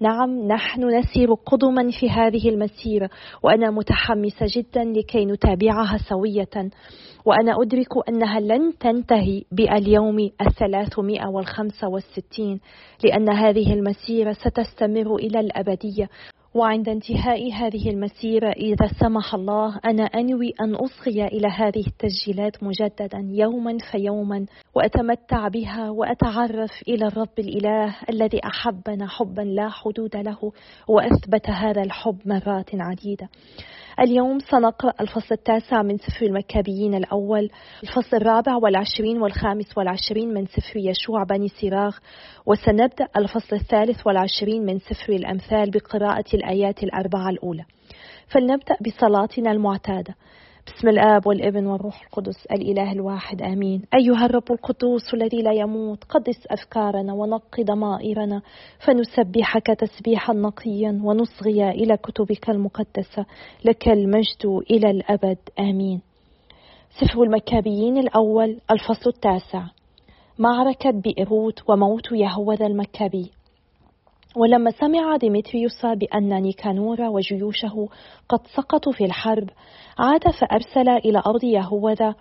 نعم نحن نسير قدما في هذه المسيرة وأنا متحمسة جدا لكي نتابعها سوية وأنا أدرك أنها لن تنتهي باليوم الثلاثمائة والخمسة والستين لأن هذه المسيرة ستستمر إلى الأبدية. وعند انتهاء هذه المسيرة إذا سمح الله أنا أنوي أن أصغي إلى هذه التسجيلات مجددا يوما فيوما وأتمتع بها وأتعرف إلى الرب الإله الذي أحبنا حبا لا حدود له وأثبت هذا الحب مرات عديدة. اليوم سنقرأ الفصل التاسع من سفر المكابيين الأول. الفصل الرابع والعشرين والخامس والعشرين من سفر يشوع بني سراغ. وسنبدأ الفصل الثالث والعشرين من سفر الأمثال بقراءة الآيات الأربعة الأولى. فلنبدأ بصلاتنا المعتادة. بسم الآب والابن والروح القدس الإله الواحد آمين. أيها الرب القدوس الذي لا يموت قدس أفكارنا ونق ضمائرنا فنسبحك تسبيحا نقيا ونصغي إلى كتبك المقدسة لك المجد إلى الأبد آمين. سفر المكابيين الأول الفصل التاسع. معركة بئروت وموت يهوذا المكابي. ولما سمع ديمتريوس بأن نيكانورا وجيوشه قد سقطوا في الحرب عاد فأرسل إلى أرض يهوذا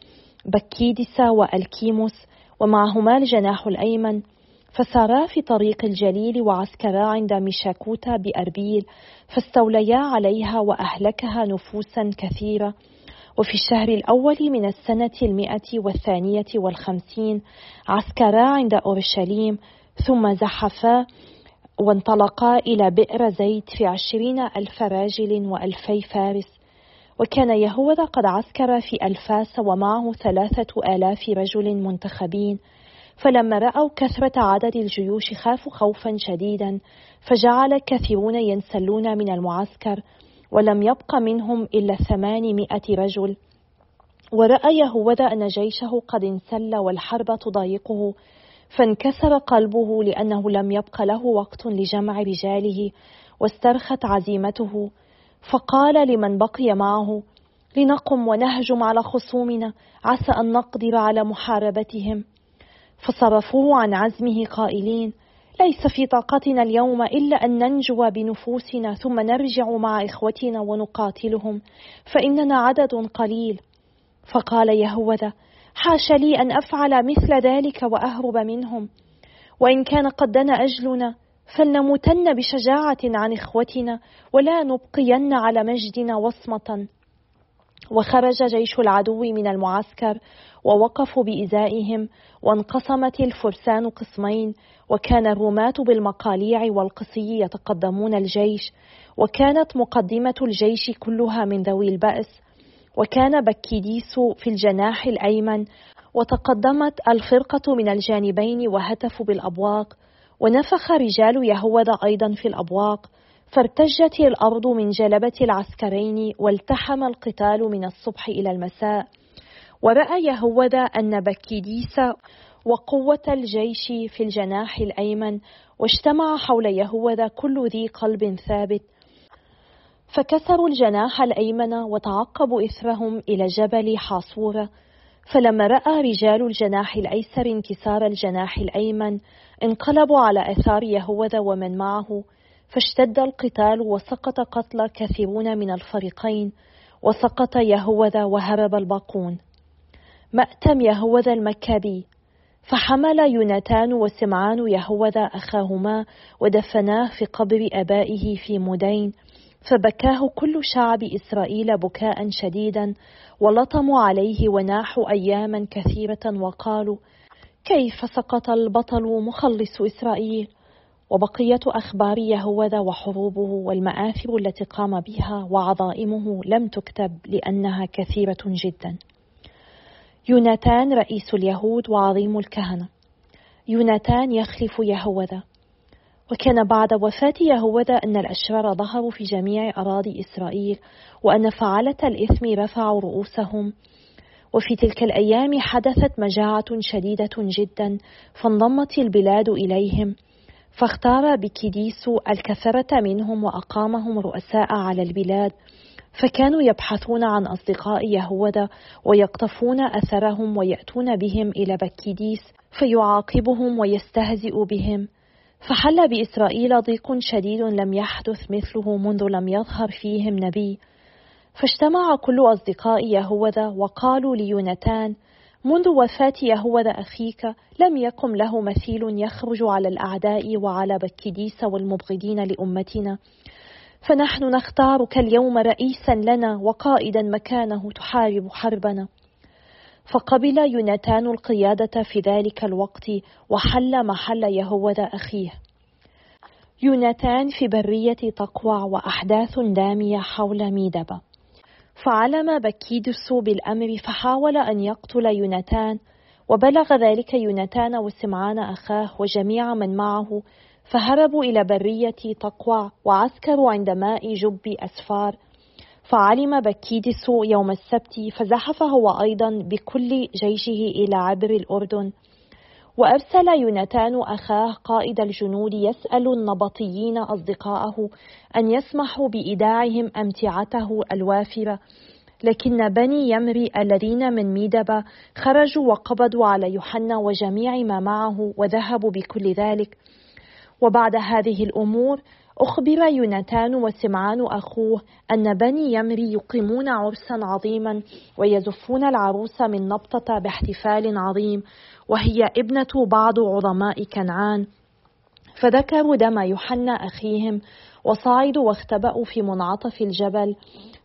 بكيدس وألكيموس ومعهما الجناح الأيمن فسارا في طريق الجليل وعسكرا عند ميشاكوتا بأربيل فاستوليا عليها وأهلكها نفوسا كثيرة. وفي الشهر الأول من السنة المئة والثانية والخمسين عسكرا عند أورشليم ثم زحفا وانطلقا إلى بئر زيت في عشرين ألف راجل وألفي فارس. وكان يهوذا قد عسكر في ألفاس ومعه ثلاثة آلاف رجل منتخبين. فلما رأوا كثرة عدد الجيوش خافوا خوفا شديدا فجعل كثيرون ينسلون من المعسكر ولم يبق منهم إلا ثمانمائة رجل. ورأى يهوذا أن جيشه قد انسل والحرب تضايقه. فانكسر قلبه لأنه لم يبق له وقت لجمع رجاله واسترخت عزيمته. فقال لمن بقي معه لنقم ونهجم على خصومنا عسى أن نقدر على محاربتهم. فصرفوه عن عزمه قائلين ليس في طاقتنا اليوم إلا أن ننجو بنفوسنا ثم نرجع مع إخوتنا ونقاتلهم فإننا عدد قليل. فقال يهوذا حاش لي أن أفعل مثل ذلك وأهرب منهم. وإن كان قد دنا أجلنا فلنموتن بشجاعة عن إخوتنا ولا نبقين على مجدنا وصمة. وخرج جيش العدو من المعسكر ووقفوا بإزائهم وانقسمت الفرسان قسمين وكان الرماة بالمقاليع والقصي يتقدمون الجيش وكانت مقدمة الجيش كلها من ذوي البأس. وكان بكيديس في الجناح الأيمن وتقدمت الفرقة من الجانبين وهتفوا بالأبواق ونفخ رجال يهوذا أيضا في الأبواق فارتجت الأرض من جلبة العسكرين والتحم القتال من الصبح إلى المساء. ورأى يهوذا أن بكيديس وقوة الجيش في الجناح الأيمن واجتمع حول يهوذا كل ذي قلب ثابت فكسروا الجناح الأيمن وتعقبوا إثرهم إلى جبل حاصورة فلما رأى رجال الجناح الأيسر انكسار الجناح الأيمن انقلبوا على آثار يهوذا ومن معه. فاشتد القتال وسقط قتلى كثيرون من الفريقين وسقط يهوذا وهرب الباقون. مأتم يهوذا المكابي فحمل يوناتان وسمعان يهوذا أخاهما ودفناه في قبر أبائه في مدين فبكاه كل شعب إسرائيل بكاء شديدا ولطموا عليه وناحوا أياما كثيرة وقالوا كيف سقط البطل مخلص إسرائيل؟ وبقية أخبار يهوذا وحروبه والمآثر التي قام بها وعظائمه لم تكتب لأنها كثيرة جدا. يوناتان رئيس اليهود وعظيم الكهنة. يوناتان يخلف يهوذا. وكان بعد وفاة يهوذا أن الأشرار ظهروا في جميع أراضي إسرائيل وأن فعلة الإثم رفعوا رؤوسهم. وفي تلك الأيام حدثت مجاعة شديدة جدا فانضمت البلاد إليهم. فاختار بكيديس الكثرة منهم وأقامهم رؤساء على البلاد. فكانوا يبحثون عن أصدقاء يهوذا ويقطفون أثرهم ويأتون بهم إلى بكيديس فيعاقبهم ويستهزئ بهم. فحل بإسرائيل ضيق شديد لم يحدث مثله منذ لم يظهر فيهم نبي. فاجتمع كل أصدقاء يهوذا وقالوا ليونتان منذ وفاة يهوذا أخيك لم يكن له مثيل يخرج على الأعداء وعلى بكديس والمبغضين لأمتنا. فنحن نختارك اليوم رئيسا لنا وقائدا مكانه تحارب حربنا. فقبل يونتان القيادة في ذلك الوقت وحل محل يهوذا أخيه. يونتان في برية تقوى وأحداث دامية حول ميدبة فعلم بكيدس بالأمر فحاول أن يقتل يونتان وبلغ ذلك يونتان وسمعان أخاه وجميع من معه فهربوا إلى برية تقوى وعسكروا عند ماء جب أسفار فعلم بكيدس يوم السبت فزحف هو أيضا بكل جيشه إلى عبر الأردن. وأرسل يونتان أخاه قائد الجنود يسأل النبطيين أصدقاءه أن يسمحوا بإيداعهم أمتعته الوافرة. لكن بني يمري الذين من ميدبة خرجوا وقبضوا على يوحنا وجميع ما معه وذهبوا بكل ذلك. وبعد هذه الأمور أخبر يوناتان وسمعان أخوه أن بني يمري يقيمون عرسا عظيما ويزفون العروس من نبطة باحتفال عظيم وهي ابنة بعض عظماء كنعان. فذكروا دم يوحنا أخيهم وصعدوا واختبأوا في منعطف الجبل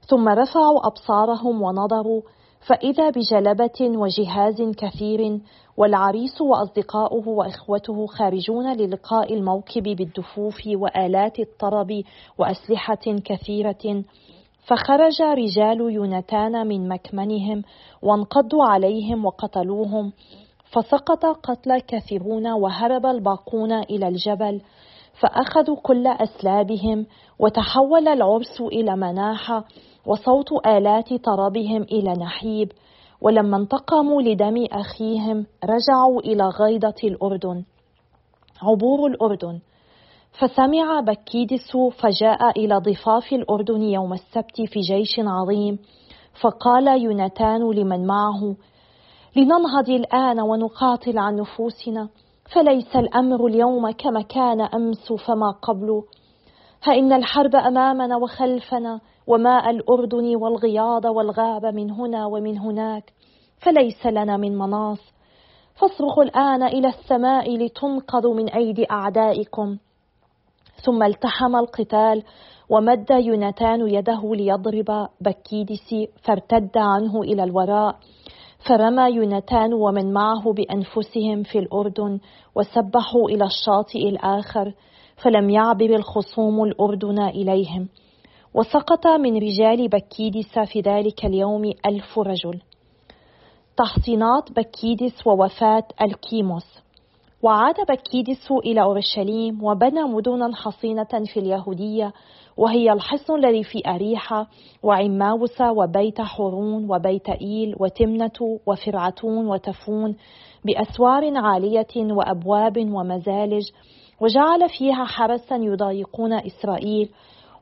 ثم رفعوا أبصارهم ونظروا فإذا بجلبة وجهاز كثير والعريس وأصدقاؤه وإخوته خارجون للقاء الموكب بالدفوف وآلات الطرب وأسلحة كثيرة. فخرج رجال يونتان من مكمنهم وانقضوا عليهم وقتلوهم. فسقط قتلى كثيرون وهرب الباقون إلى الجبل. فأخذوا كل أسلابهم وتحول العرس إلى مناحة وصوت آلات طربهم إلى نحيب. ولما انتقموا لدم أخيهم رجعوا إلى غيضة الأردن عبور الأردن. فسمع بكيدس فجاء إلى ضفاف الأردن يوم السبت في جيش عظيم. فقال يونتان لمن معه لننهض الآن ونقاتل عن نفوسنا فليس الأمر اليوم كما كان أمس فما قبل فإن الحرب أمامنا وخلفنا وماء الأردن والغياض والغاب من هنا ومن هناك فليس لنا من مناص. فاصرخوا الآن إلى السماء لتنقذوا من أيدي أعدائكم. ثم التحم القتال ومد يونتان يده ليضرب بكيدس فارتد عنه إلى الوراء. فرمى يونتان ومن معه بأنفسهم في الأردن وسبحوا إلى الشاطئ الآخر فلم يعبر الخصوم الأردن إليهم. وسقط من رجال بكيدس في ذلك اليوم ألف رجل. تحصينات بكيدس ووفاة الكيموس. وعاد بكيدس إلى أورشليم وبنى مدنا حصينة في اليهودية وهي الحصن الذي في أريحة وعماوس وبيت حورون وبيت إيل وتمنة وفرعتون وتفون بأسوار عالية وأبواب ومزالج وجعل فيها حرسا يضايقون إسرائيل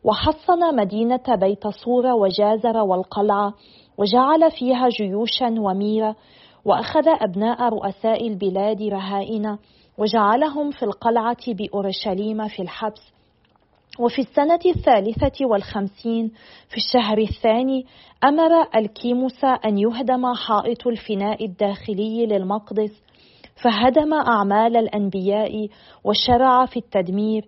وحصن مدينة بيت صورة وجازر والقلعة وجعل فيها جيوشا وميرة وأخذ أبناء رؤساء البلاد رهائن وجعلهم في القلعة بأورشليم في الحبس. وفي السنة الثالثة والخمسين في الشهر الثاني أمر الكيموس أن يهدم حائط الفناء الداخلي للمقدس فهدم أعمال الأنبياء وشرع في التدمير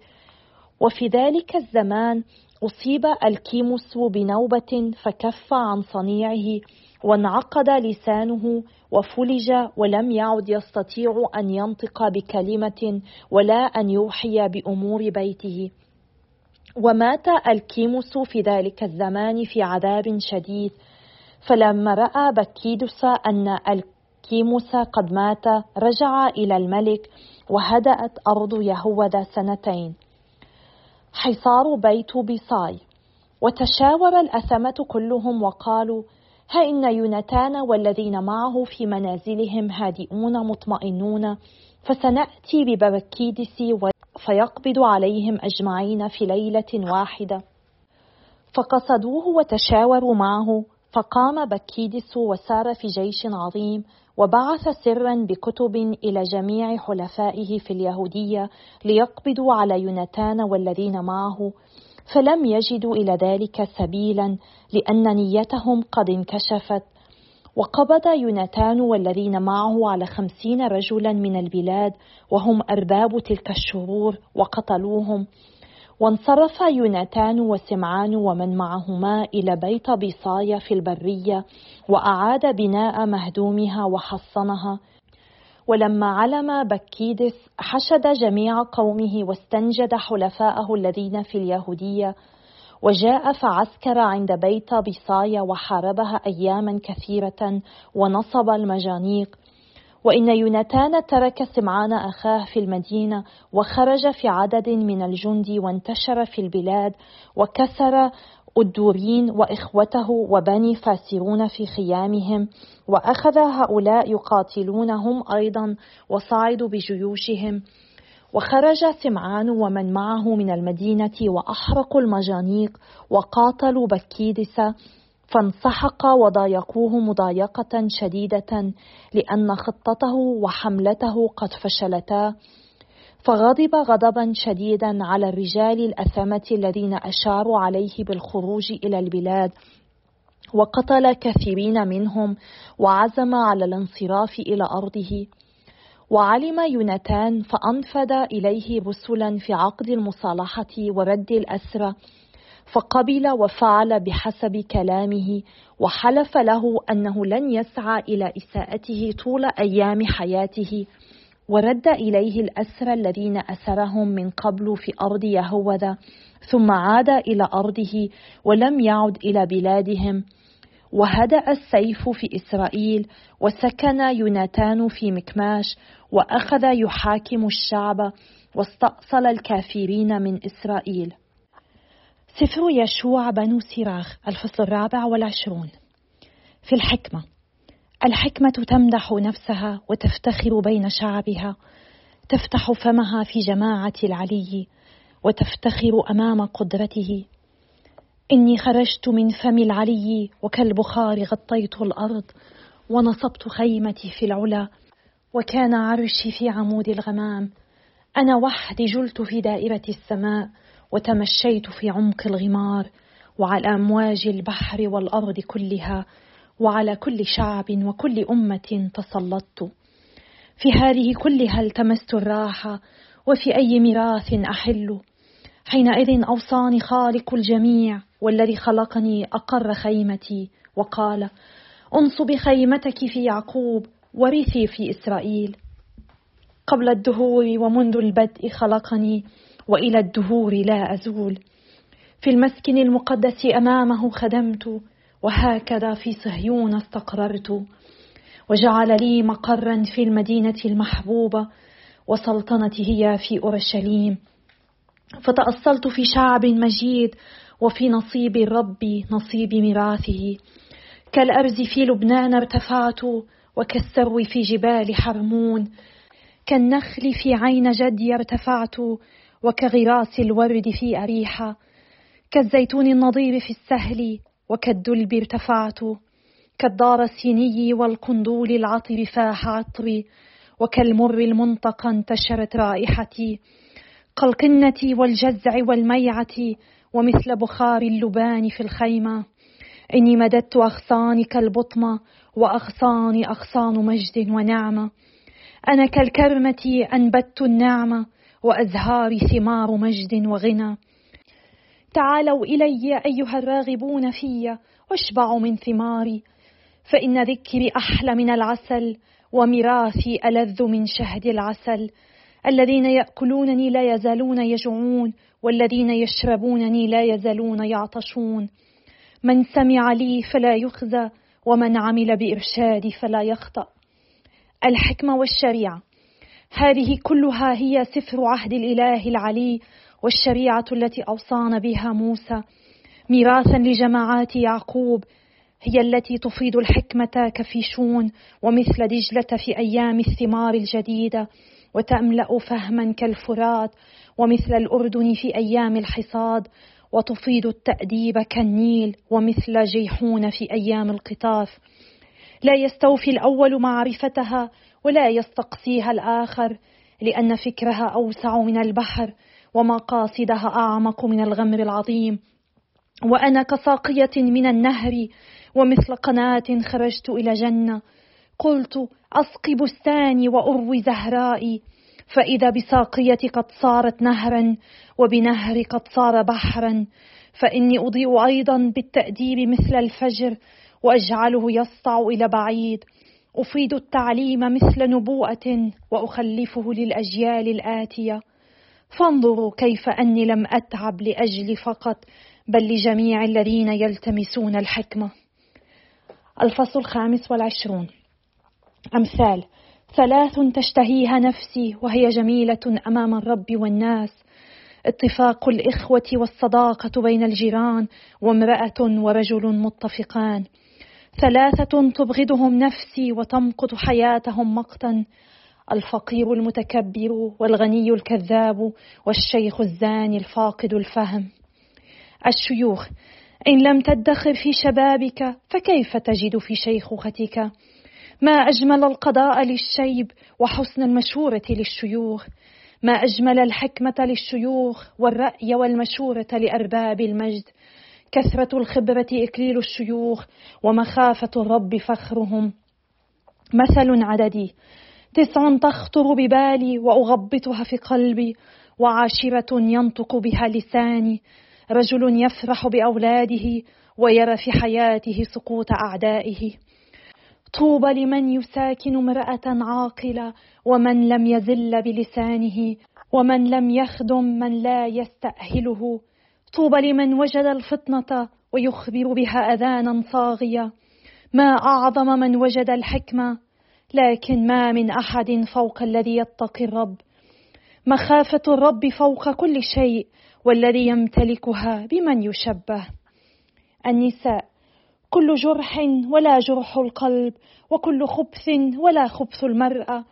وفي ذلك الزمان أصيب الكيموس بنوبة فكف عن صنيعه وانعقد لسانه وفلج ولم يعد يستطيع أن ينطق بكلمة ولا أن يوحي بأمور بيته. ومات الكيموس في ذلك الزمان في عذاب شديد. فلما رأى بكيدس أن بكيموس قد مات رجع إلى الملك وهدأت أرض يهوذا سنتين. حصار بيت بيصاي. وتشاور الأثمة كلهم وقالوا ها إن يونتان والذين معه في منازلهم هادئون مطمئنون فسنأتي ببركيدس فيقبض عليهم أجمعين في ليلة واحدة. فقصدوه وتشاوروا معه فقام بكيدس وسار في جيش عظيم وبعث سرا بكتب إلى جميع حلفائه في اليهودية ليقبضوا على يونتان والذين معه فلم يجدوا إلى ذلك سبيلا لأن نيتهم قد انكشفت. وقبض يونتان والذين معه على خمسين رجلا من البلاد وهم أرباب تلك الشرور وقتلوهم. وانصرف يوناتان وسمعان ومن معهما إلى بيت بيصايا في البرية وأعاد بناء مهدومها وحصنها. ولما علم بكيدس حشد جميع قومه واستنجد حلفاءه الذين في اليهودية وجاء فعسكر عند بيت بيصايا وحاربها أياما كثيرة ونصب المجانيق. وإن يوناتان ترك سمعان أخاه في المدينة وخرج في عدد من الجند وانتشر في البلاد وكسر الدورين وإخوته وبني فاسرون في خيامهم وأخذ هؤلاء يقاتلونهم أيضا وصعدوا بجيوشهم. وخرج سمعان ومن معه من المدينة وأحرقوا المجانيق وقاتلوا بكيدس فانسحق وضايقوه مضايقة شديدة لأن خطته وحملته قد فشلتا. فغضب غضبا شديدا على الرجال الأثمة الذين أشاروا عليه بالخروج إلى البلاد وقتل كثيرين منهم وعزم على الانصراف إلى أرضه. وعلم يوناتان فأنفذ إليه رسلا في عقد المصالحة ورد الأسرى فقبل وفعل بحسب كلامه وحلف له أنه لن يسعى إلى إساءته طول أيام حياته. ورد إليه الاسرى الذين أسرهم من قبل في أرض يهوذا ثم عاد إلى أرضه ولم يعد إلى بلادهم. وهدأ السيف في إسرائيل وسكن يوناتان في مكماش وأخذ يحاكم الشعب واستأصل الكافرين من إسرائيل. سفر يشوع بنو سراخ الفصل الرابع والعشرون. في الحكمة الحكمة تمدح نفسها وتفتخر بين شعبها تفتح فمها في جماعة العلي وتفتخر أمام قدرته. إني خرجت من فم العلي وكالبخار غطيت الأرض ونصبت خيمتي في العلا وكان عرشي في عمود الغمام. أنا وحدي جلت في دائرة السماء وتمشيت في عمق الغمار وعلى أمواج البحر والأرض كلها وعلى كل شعب وكل أمة تسلطت. في هذه كلها التمست الراحة وفي أي ميراث أحل. حينئذ أوصاني خالق الجميع والذي خلقني أقر خيمتي وقال انصب خيمتك في يعقوب ورثي في إسرائيل. قبل الدهور ومنذ البدء خلقني وإلى الدهور لا أزول. في المسكن المقدس أمامه خدمت وهكذا في صهيون استقررت. وجعل لي مقرا في المدينة المحبوبه وسلطنتي هي في أورشليم. فتأصلت في شعب مجيد وفي نصيب الرب نصيب ميراثه. كالأرز في لبنان ارتفعت وكالسرو في جبال حرمون. كالنخل في عين جدي ارتفعت وكغراس الورد في أريحة كالزيتون النضير في السهل وكالدلب ارتفعت كالدار السيني والقندول العطر فاح عطري وكالمر المنطقة انتشرت رائحتي كالقنة والجزع والميعة ومثل بخار اللبان في الخيمة. إني مددت أغصاني كالبطمة وأغصاني أغصان مجد ونعمة. أنا كالكرمة أنبت النعمة وأزهار ثمار مجد وغنى. تعالوا إلي أيها الراغبون في واشبعوا من ثماري. فإن ذكري أحلى من العسل وميراثي ألذ من شهد العسل. الذين يأكلونني لا يزالون يجوعون والذين يشربونني لا يزالون يعطشون. من سمع لي فلا يخزى ومن عمل بإرشادي فلا يخطأ. الحكمة والشريعة. هذه كلها هي سفر عهد الإله العلي والشريعة التي أوصانا بها موسى. ميراثا لجماعات يعقوب هي التي تفيض الحكمة كفيشون ومثل دجلة في أيام الثمار الجديدة وتملأ فهما كالفرات ومثل الأردن في أيام الحصاد وتفيض التأديب كالنيل ومثل جيحون في أيام القطاف. لا يستوفي الأول معرفتها ولا يستقصيها الآخر لأن فكرها أوسع من البحر ومقاصدها أعمق من الغمر العظيم. وأنا كساقية من النهر ومثل قناة خرجت إلى جنة. قلت أسقي بستاني وأروي زهرائي. فإذا بساقية قد صارت نهرا وبنهر قد صار بحرا. فإني أضيء أيضا بالتأديب مثل الفجر وأجعله يسطع إلى بعيد. أفيد التعليم مثل نبوءة وأخلفه للأجيال الآتية. فانظروا كيف أني لم أتعب لأجل فقط بل لجميع الذين يلتمسون الحكمة. الفصل الخامس والعشرون. أمثال ثلاث تشتهيها نفسي وهي جميلة أمام الرب والناس. اتفاق الإخوة والصداقة بين الجيران وامرأة ورجل متفقان. ثلاثة تبغضهم نفسي وتمقت حياتهم مقتا. الفقير المتكبر والغني الكذاب والشيخ الزاني الفاقد الفهم. الشيوخ إن لم تدخر في شبابك فكيف تجد في شيخوختك؟ ما أجمل القضاء للشيب وحسن المشورة للشيوخ؟ ما أجمل الحكمة للشيوخ والرأي والمشورة لأرباب المجد؟ كثرة الخبرة إكليل الشيوخ ومخافة الرب فخرهم. مثل عددي تسع تخطر ببالي وأغبطها في قلبي وعاشرة ينطق بها لساني. رجل يفرح بأولاده ويرى في حياته سقوط أعدائه. طوبى لمن يساكن امرأة عاقلة ومن لم يزل بلسانه ومن لم يخدم من لا يستأهله. طوبى لمن وجد الفطنة ويخبر بها أذانا صاغية. ما أعظم من وجد الحكمة لكن ما من أحد فوق الذي يتقي الرب. مخافة الرب فوق كل شيء والذي يمتلكها بمن يشبه. النساء كل جرح ولا جرح القلب وكل خبث ولا خبث المرأة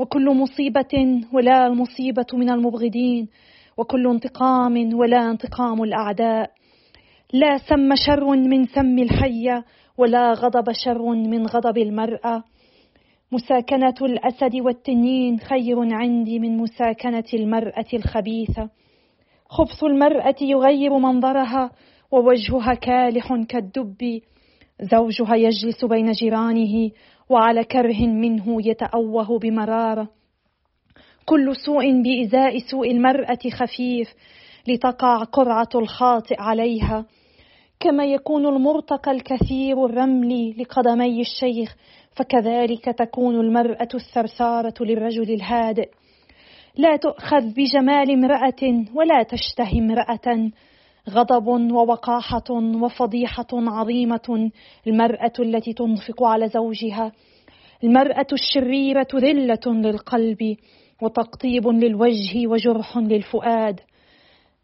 وكل مصيبة ولا المصيبة من المبغضين وكل انتقام ولا انتقام الأعداء. لا سم شر من سم الحيه ولا غضب شر من غضب المرأة. مساكنة الأسد والتنين خير عندي من مساكنة المرأة الخبيثة. خبث المرأة يغير منظرها ووجهها كالح كالدب. زوجها يجلس بين جيرانه وعلى كره منه يتأوه بمرارة. كل سوء بإزاء سوء المرأة خفيف لتقع قرعة الخاطئ عليها. كما يكون المرتقى الكثير الرمل لقدمي الشيخ فكذلك تكون المرأة الثرثارة للرجل الهادئ. لا تؤخذ بجمال امرأة ولا تشتهي امرأة. غضب ووقاحة وفضيحة عظيمة المرأة التي تنفق على زوجها. المرأة الشريرة ذلة للقلب وتقطيب للوجه وجرح للفؤاد.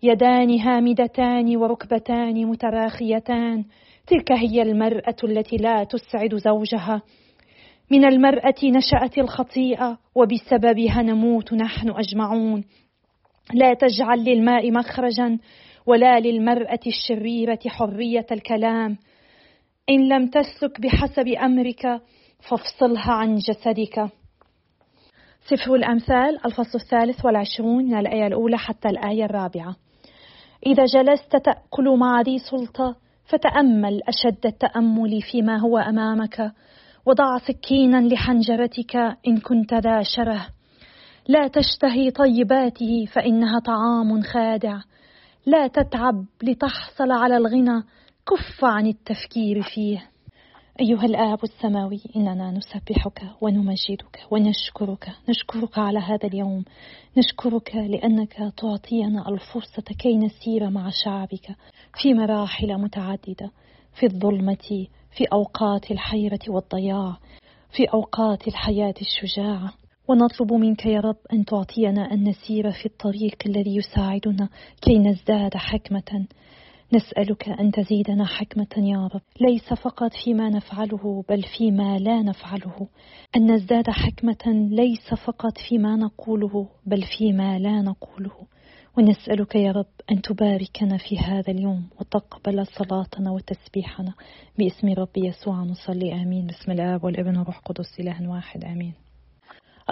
يدان هامدتان وركبتان متراخيتان. تلك هي المرأة التي لا تسعد زوجها. من المرأة نشأت الخطيئة وبسببها نموت نحن أجمعون. لا تجعل للماء مخرجا ولا للمرأة الشريرة حرية الكلام. إن لم تسلك بحسب أمرك فافصلها عن جسدك. سفر الأمثال الفصل الثالث والعشرون من الآية الأولى حتى الآية الرابعة. إذا جلست تأكل مع ذي سلطة فتأمل أشد التأمل فيما هو أمامك. وضع سكينا لحنجرتك إن كنت ذا شره. لا تشتهي طيباته فإنها طعام خادع. لا تتعب لتحصل على الغنى كف عن التفكير فيه. أيها الآب السماوي إننا نسبحك ونمجدك ونشكرك نشكرك على هذا اليوم. نشكرك لأنك تعطينا الفرصة كي نسير مع شعبك في مراحل متعددة في الظلمة في أوقات الحيرة والضياع في أوقات الحياة الشجاعة. ونطلب منك يا رب أن تعطينا أن نسير في الطريق الذي يساعدنا كي نزداد حكمة. نسألك أن تزيدنا حكمة يا رب. ليس فقط فيما نفعله بل فيما لا نفعله. أن نزداد حكمة ليس فقط فيما نقوله بل فيما لا نقوله. ونسألك يا رب أن تباركنا في هذا اليوم وتقبل صلاتنا وتسبيحنا. باسم رب يسوع نصلي آمين. بسم الآب والابن والروح القدس إله واحد آمين.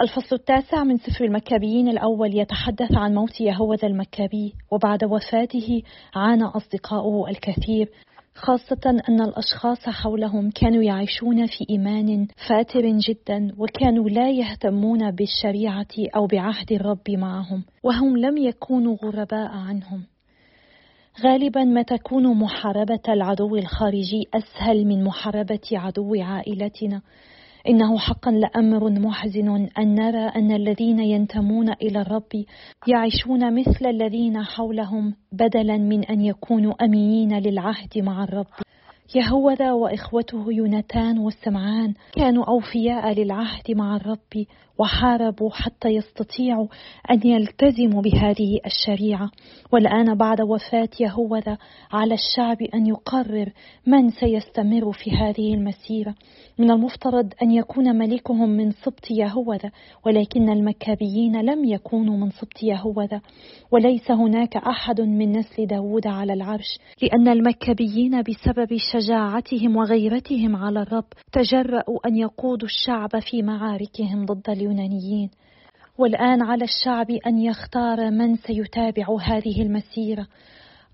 الفصل التاسع من سفر المكابيين الأول يتحدث عن موت يهوذا المكابي وبعد وفاته عانى أصدقاؤه الكثير خاصة أن الأشخاص حولهم كانوا يعيشون في إيمان فاتر جدا وكانوا لا يهتمون بالشريعة أو بعهد الرب معهم وهم لم يكونوا غرباء عنهم. غالبا ما تكون محاربة العدو الخارجي أسهل من محاربة عدو عائلتنا. إنه حقا لأمر محزن أن نرى أن الذين ينتمون إلى الرب يعيشون مثل الذين حولهم بدلا من أن يكونوا أمينين للعهد مع الرب. يهوذا وإخوته يونتان والسمعان كانوا أوفياء للعهد مع الرب وحاربوا حتى يستطيعوا أن يلتزموا بهذه الشريعة. والآن بعد وفاة يهوذا على الشعب أن يقرر من سيستمر في هذه المسيرة. من المفترض أن يكون ملكهم من سبط يهوذا ولكن المكابيين لم يكونوا من سبط يهوذا. وليس هناك أحد من نسل داود على العرش لأن المكابيين بسبب شجاعتهم وغيرتهم على الرب تجرأوا أن يقودوا الشعب في معاركهم ضد اليونانيين. والآن على الشعب أن يختار من سيتابع هذه المسيرة.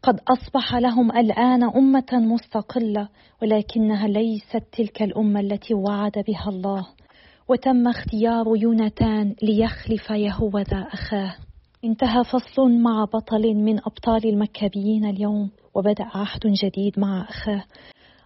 قد أصبح لهم الآن أمة مستقلة ولكنها ليست تلك الأمة التي وعد بها الله. وتم اختيار يوناتان ليخلف يهوذا أخاه. انتهى فصل مع بطل من أبطال المكابيين اليوم. وبدأ عهد جديد مع أخاه.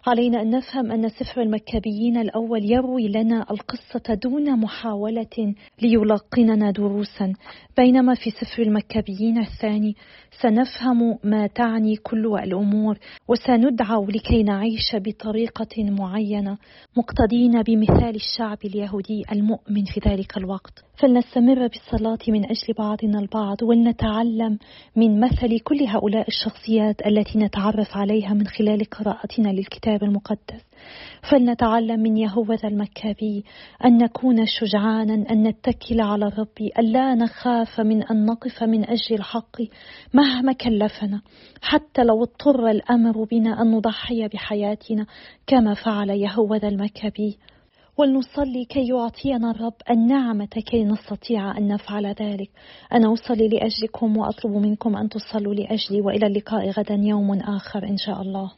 علينا أن نفهم أن سفر المكابيين الأول يروي لنا القصة دون محاولة ليلقننا دروسا. بينما في سفر المكابيين الثاني سنفهم ما تعني كل الأمور وسندعو لكي نعيش بطريقة معينة مقتدين بمثال الشعب اليهودي المؤمن في ذلك الوقت. فلنستمر بالصلاة من أجل بعضنا البعض ولنتعلم من مثل كل هؤلاء الشخصيات التي نتعرف عليها من خلال قراءتنا للكتاب المقدس. فلنتعلم من يهوذا المكابي أن نكون شجعانا أن نتكل على الرب ألا نخاف من أن نقف من أجل الحق مهما كلفنا حتى لو اضطر الأمر بنا أن نضحي بحياتنا كما فعل يهوذا المكابي. ولنصلي كي يعطينا الرب النعمة كي نستطيع أن نفعل ذلك. أنا أصلي لأجلكم وأطلب منكم أن تصلوا لأجلي وإلى اللقاء غدا يوم آخر إن شاء الله.